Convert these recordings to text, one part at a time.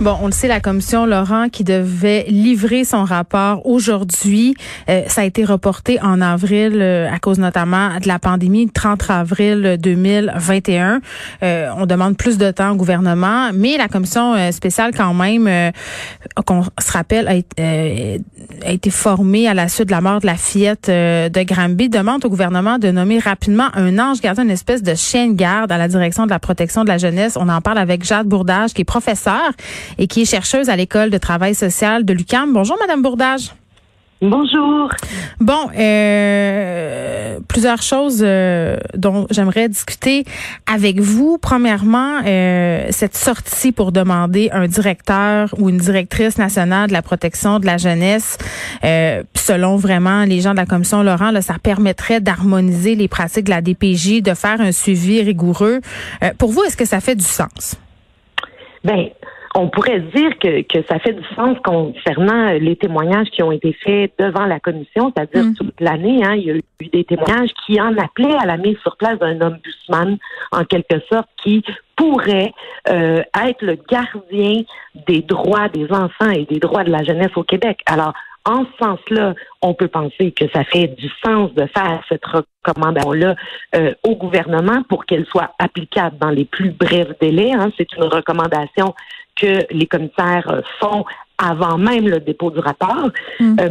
Bon, on le sait, la commission Laurent qui devait livrer son rapport aujourd'hui, euh, ça a été reporté en avril euh, à cause notamment de la pandémie, 30 avril 2021. Euh, on demande plus de temps au gouvernement, mais la commission spéciale quand même, qu'on se rappelle, a, a, été formée à la suite de la mort de la fillette de Granby, demande au gouvernement de nommer rapidement un ange gardien, une espèce de chien de garde à la direction de la protection de la jeunesse. On en parle avec Jade Bourdage, qui est professeur et qui est chercheuse à l'école de travail social de l'UCAM. Bonjour, Madame Bourdage. Bonjour. Bon, euh, plusieurs choses euh, dont j'aimerais discuter avec vous. Premièrement, euh, cette sortie pour demander un directeur ou une directrice nationale de la protection de la jeunesse, selon vraiment les gens de la commission Laurent, là, ça permettrait d'harmoniser les pratiques de la DPJ, de faire un suivi rigoureux. pour vous, est-ce que ça fait du sens? Ben, on pourrait dire que, que ça fait du sens concernant les témoignages qui ont été faits devant la commission, c'est-à-dire mm. toute l'année, hein, il y a eu des témoignages qui en appelaient à la mise sur place d'un ombudsman, en quelque sorte, qui pourrait euh, être le gardien des droits des enfants et des droits de la jeunesse au Québec. Alors, en ce sens-là, on peut penser que ça fait du sens de faire cette recommandation-là euh, au gouvernement pour qu'elle soit applicable dans les plus brefs délais. Hein. C'est une recommandation que les commissaires euh, font avant même le dépôt du rapport. Mm. Euh,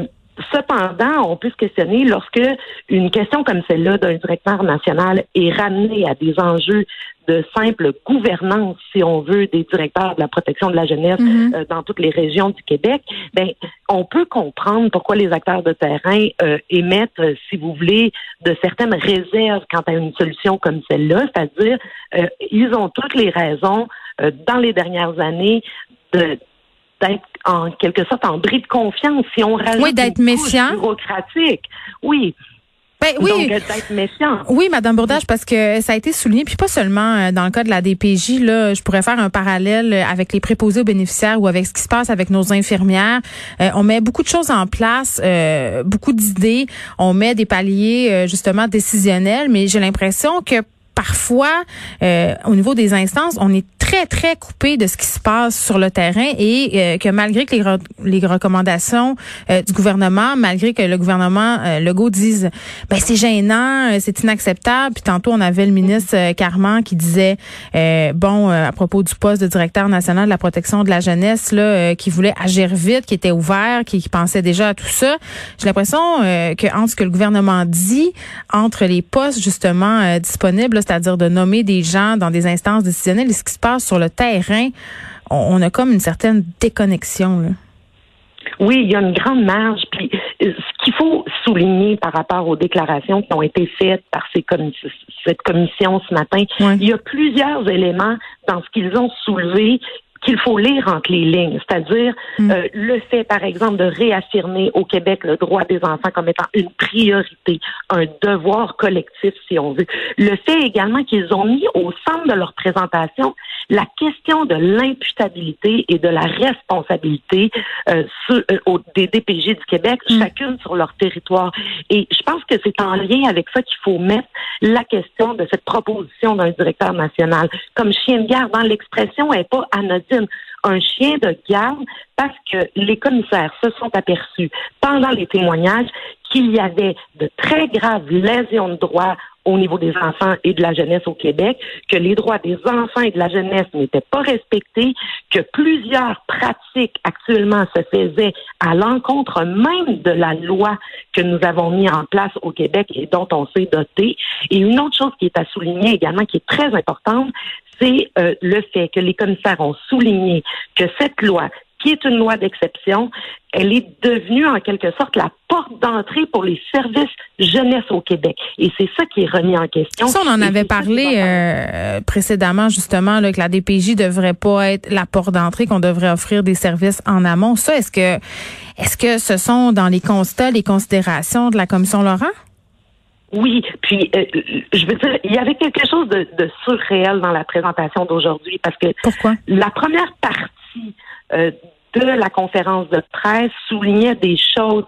cependant, on peut se questionner lorsque une question comme celle-là d'un directeur national est ramenée à des enjeux de simple gouvernance, si on veut, des directeurs de la protection de la jeunesse mm-hmm. euh, dans toutes les régions du Québec, ben on peut comprendre pourquoi les acteurs de terrain émettent, si vous voulez, de certaines réserves quant à une solution comme celle-là, c'est-à-dire ils ont toutes les raisons euh, dans les dernières années d'être en quelque sorte en bris de confiance si on rajoute oui, d'être méfiant. bureaucratique. Oui. Ben, oui. Donc. Oui, Madame Bourdage, parce que ça a été souligné, puis pas seulement euh, dans le cas de la DPJ, là, je pourrais faire un parallèle avec les préposés aux bénéficiaires ou avec ce qui se passe avec nos infirmières. Euh, on met beaucoup de choses en place, beaucoup d'idées. On met des paliers, justement, décisionnels, mais j'ai l'impression que parfois, euh, au niveau des instances, on est très, très coupé de ce qui se passe sur le terrain et euh, que malgré que les, les recommandations euh, du gouvernement, malgré que le gouvernement Legault dise ben c'est gênant, c'est inacceptable, puis tantôt on avait le ministre Carman qui disait bon à propos du poste de directeur national de la protection de la jeunesse là qui voulait agir vite, qui était ouvert, qui, qui pensait déjà à tout ça. J'ai l'impression que entre ce que le gouvernement dit, entre les postes justement disponibles c'est-à-dire de nommer des gens dans des instances décisionnelles et ce qui se passe sur le terrain, on, a comme une certaine déconnexion. Oui, il y a une grande marge. Puis euh, ce qu'il faut souligner par rapport aux déclarations qui ont été faites par ces cette commission ce matin, il y a plusieurs éléments dans ce qu'ils ont soulevé qu'il faut lire entre les lignes, c'est-à-dire mm. euh, le fait, par exemple, de réaffirmer au Québec le droit des enfants comme étant une priorité, un devoir collectif, si on veut. Le fait également qu'ils ont mis au centre de leur présentation la question de l'imputabilité et de la responsabilité euh, euh des DPG du Québec, mm. chacune sur leur territoire. Et je pense que c'est en lien avec ça qu'il faut mettre la question de cette proposition d'un directeur national. Comme chien de garde, dans hein, l'expression n'est pas anodine un chien de garde parce que les commissaires se sont aperçus pendant les témoignages qu'il y avait de très graves lésions de droits au niveau des enfants et de la jeunesse au Québec, que les droits des enfants et de la jeunesse n'étaient pas respectés, que plusieurs pratiques actuellement se faisaient à l'encontre même de la loi que nous avons mis en place au Québec et dont on s'est doté. Et une autre chose qui est à souligner également, qui est très importante, c'est euh, le fait que les commissaires ont souligné que cette loi, qui est une loi d'exception, elle est devenue en quelque sorte la porte d'entrée pour les services jeunesse au Québec. Et c'est ça qui est remis en question. Ça, on en avait parlé euh, précédemment, justement, là, que la DPJ devrait pas être la porte d'entrée, qu'on devrait offrir des services en amont. Ça, est-ce que, est-ce que ce sont dans les constats, les considérations de la Commission Laurent? Oui, puis euh, je veux dire, il y avait quelque chose de, de surréel dans la présentation d'aujourd'hui parce que Pourquoi? la première partie euh, de la conférence de presse soulignait des choses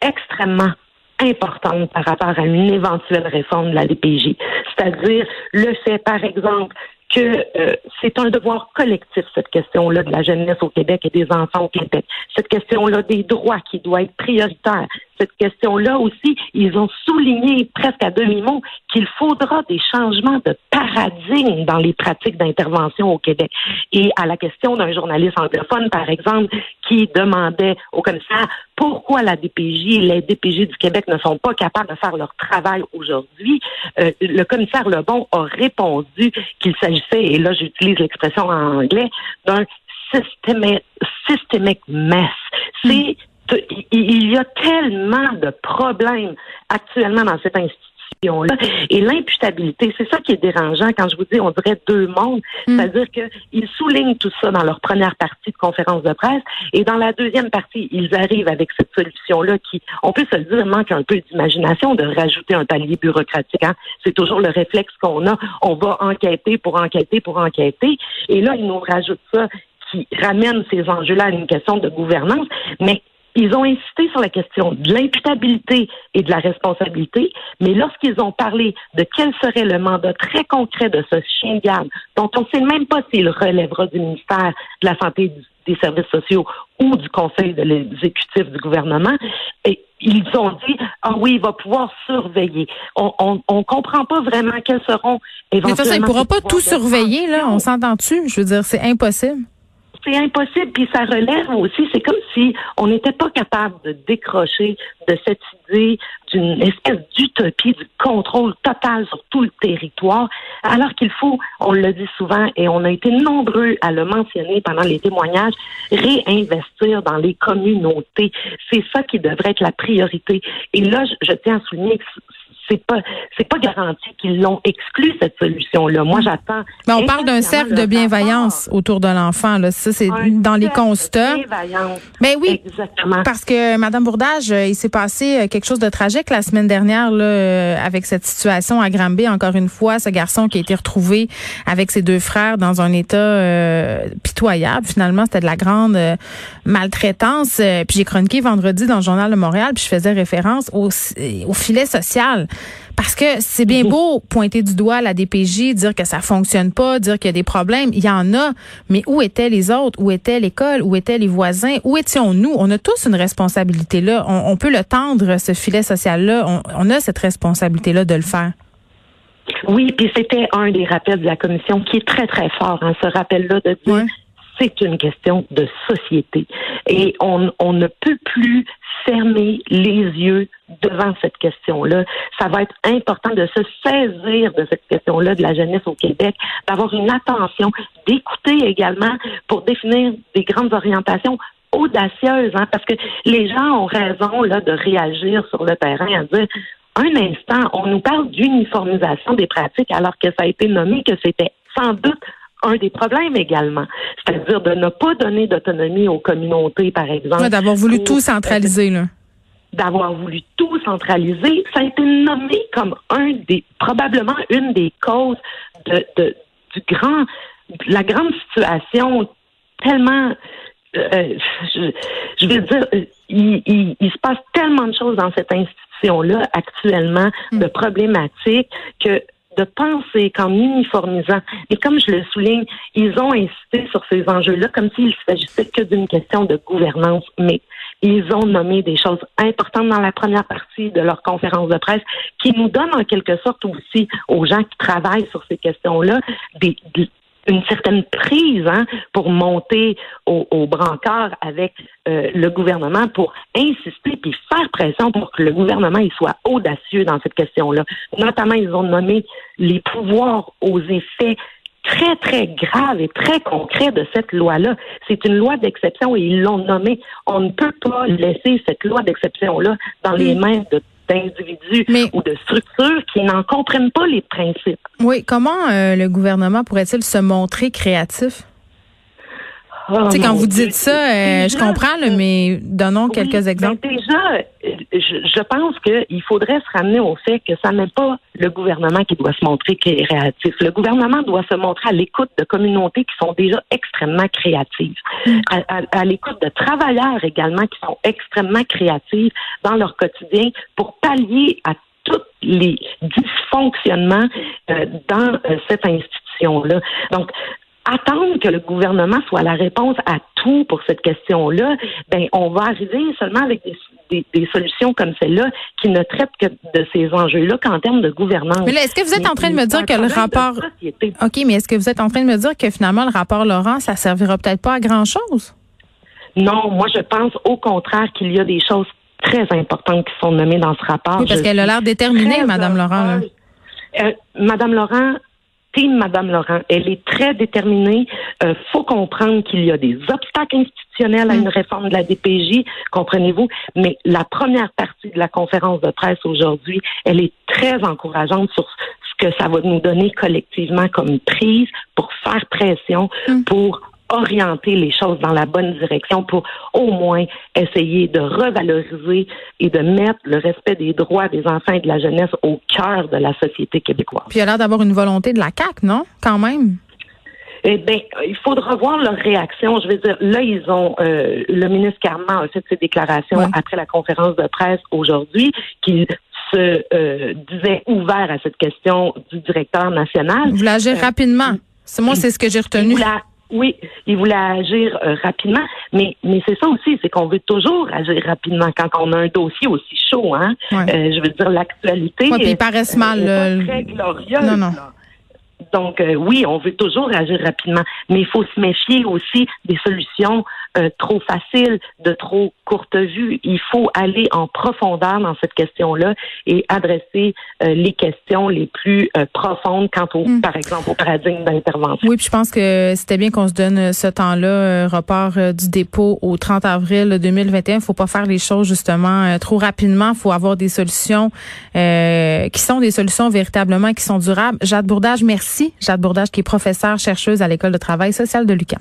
extrêmement importantes par rapport à une éventuelle réforme de la DPJ. C'est-à-dire le fait, par exemple, que euh, c'est un devoir collectif, cette question-là de la jeunesse au Québec et des enfants au Québec. Cette question-là des droits qui doit être prioritaire. Cette question-là aussi, ils ont souligné presque à demi-mot qu'il faudra des changements de paradigme dans les pratiques d'intervention au Québec. Et à la question d'un journaliste anglophone, par exemple, qui demandait au commissaire pourquoi la DPJ et les DPJ du Québec ne sont pas capables de faire leur travail aujourd'hui, euh, le commissaire Lebon a répondu qu'il s'agissait, et là j'utilise l'expression en anglais, d'un systemic mess. C'est il y a tellement de problèmes actuellement dans cette institution là Et l'imputabilité, c'est ça qui est dérangeant quand je vous dis, on dirait deux mondes. Mm. C'est-à-dire qu'ils soulignent tout ça dans leur première partie de conférence de presse. Et dans la deuxième partie, ils arrivent avec cette solution-là qui, on peut se le dire, manque un peu d'imagination de rajouter un palier bureaucratique. Hein. C'est toujours le réflexe qu'on a. On va enquêter pour enquêter pour enquêter. Et là, ils nous rajoutent ça qui ramène ces enjeux-là à une question de gouvernance. Mais ils ont insisté sur la question de l'imputabilité et de la responsabilité, mais lorsqu'ils ont parlé de quel serait le mandat très concret de ce chien de garde, dont on ne sait même pas s'il relèvera du ministère de la Santé et des Services sociaux ou du Conseil de l'exécutif du gouvernement, et ils ont dit ah oui, il va pouvoir surveiller. On on, comprend pas vraiment quels seront éventuellement. Mais ça, il pourra pas tout surveiller là. On s'entend-tu? Je veux dire, c'est impossible c'est impossible. Puis ça relève aussi, c'est comme si on n'était pas capable de décrocher de cette idée d'une espèce d'utopie du contrôle total sur tout le territoire, alors qu'il faut, on le dit souvent et on a été nombreux à le mentionner pendant les témoignages, réinvestir dans les communautés. C'est ça qui devrait être la priorité. Et là, je, je tiens à souligner que c'est pas c'est pas garanti qu'ils l'ont exclu cette solution là. Moi j'attends. Mais on parle d'un cercle de bienveillance autour de l'enfant là, ça c'est dans les constats. Mais oui. Exactement. Parce que madame Bourdage, euh, il s'est passé euh, quelque chose de tragique la semaine dernière là euh, avec cette situation à Granby encore une fois, ce garçon qui a été retrouvé avec ses deux frères dans un état pitoyable. Finalement, c'était de la grande maltraitance. puis j'ai chroniqué vendredi dans le journal de Montréal, puis je faisais référence au, au filet social. Parce que c'est bien beau pointer du doigt la DPJ, dire que ça fonctionne pas, dire qu'il y a des problèmes. Il y en a. Mais où étaient les autres? Où était l'école? Où étaient les voisins? Où étions-nous? On a tous une responsabilité là. On, peut le tendre, ce filet social-là. On, a cette responsabilité-là de le faire. Oui, puis c'était un des rappels de la commission qui est très, très fort, hein, ce rappel-là de dire c'est une question de société. Et on, on ne peut plus fermer les yeux devant cette question-là. Ça va être important de se saisir de cette question-là de la jeunesse au Québec, d'avoir une attention, d'écouter également pour définir des grandes orientations audacieuses, hein, parce que les gens ont raison là de réagir sur le terrain à dire un instant, on nous parle d'uniformisation des pratiques alors que ça a été nommé que c'était sans doute un des problèmes également, c'est-à-dire de ne pas donner d'autonomie aux communautés, par exemple. d'avoir voulu tout centraliser, là. D'avoir voulu tout centraliser, ça a été nommé comme un des, probablement une des causes de, de du grand, la grande situation tellement euh, je, je, vais dire, euh, il, il, il, se passe tellement de choses dans cette institution-là actuellement, mm. de problématiques, que de penser qu'en uniformisant, et comme je le souligne, ils ont insisté sur ces enjeux-là comme s'il s'agissait que d'une question de gouvernance, mais ils ont nommé des choses importantes dans la première partie de leur conférence de presse qui nous donnent en quelque sorte aussi aux gens qui travaillent sur ces questions-là des, une certaine prise hein, pour monter au, au brancard avec euh, le gouvernement pour insister puis faire pression pour que le gouvernement il soit audacieux dans cette question-là. Notamment, ils ont nommé les pouvoirs aux effets très, très graves et très concrets de cette loi-là. C'est une loi d'exception et ils l'ont nommé. On ne peut pas laisser cette loi d'exception-là dans les mains de d'individus ou de structures qui n'en comprennent pas les principes. Oui, comment euh, le gouvernement pourrait-il se montrer créatif? Oh, tu sais, quand vous dites ça, euh, je comprends, mais donnons quelques exemples. déjà, je, pense qu'il faudrait se ramener au fait que ça n'est pas le gouvernement qui doit se montrer créatif. Le gouvernement doit se montrer à l'écoute de communautés qui sont déjà extrêmement créatives, mm. à, l'écoute de travailleurs également qui sont extrêmement créatifs dans leur quotidien pour pallier à tous les dysfonctionnements euh, dans euh, cette institution-là. Donc, attendre que le gouvernement soit la réponse à tout pour cette question-là, ben on va arriver seulement avec des, des, solutions comme celle-là qui ne traitent que de ces enjeux-là qu'en termes de gouvernance. Mais est-ce que vous êtes en train de me dire que le rapport OK, mais est-ce que vous êtes en train de me dire que finalement le rapport Laurent ça servira peut-être pas à grand-chose? Non, moi je pense au contraire qu'il y a des choses très importantes qui sont nommées dans ce rapport. Oui, parce qu'elle a l'air déterminée, Madame Laurent. Euh, Madame Laurent, team Madame Laurent. Elle est très déterminée. Euh, faut comprendre qu'il y a des obstacles institutionnels à une mm. réforme de la DPJ, comprenez-vous? Mais la première partie de la conférence de presse aujourd'hui, elle est très encourageante sur ce que ça va nous donner collectivement comme prise pour faire pression, mm. pour orienter les choses dans la bonne direction pour au moins essayer de revaloriser et de mettre le respect des droits des enfants et de la jeunesse au cœur de la société québécoise. Puis il y a l'air d'avoir une volonté de la CAQ, non? Quand même. Eh bien, il faudra voir leur réaction. Je veux dire, là, ils ont euh, le ministre Carman a fait ses déclarations après la conférence de presse aujourd'hui, qu'il se euh, disait ouvert à cette question du directeur national. Vous l'agir euh, rapidement. C'est moi, c'est ce que j'ai retenu. Oui, il voulait agir euh, rapidement, mais mais c'est ça aussi, c'est qu'on veut toujours agir rapidement quand on a un dossier aussi chaud, hein. Euh, je veux dire l'actualité. Ouais, ils paraissent mal. très glorieuse. Non, non. Donc euh, oui, on veut toujours agir rapidement, mais il faut se méfier aussi des solutions euh, trop faciles, de trop courte vue. Il faut aller en profondeur dans cette question-là et adresser euh, les questions les plus profondes quant au, hmm. par exemple, au paradigme d'intervention. Oui, puis je pense que c'était bien qu'on se donne ce temps-là, report du dépôt au 30 avril 2021. Il faut pas faire les choses justement trop rapidement. Il faut avoir des solutions qui sont des solutions véritablement qui sont durables. Jade Bourdage, merci. Jade Bourdage, qui est professeure chercheuse à l'École de travail social de l'UQAM.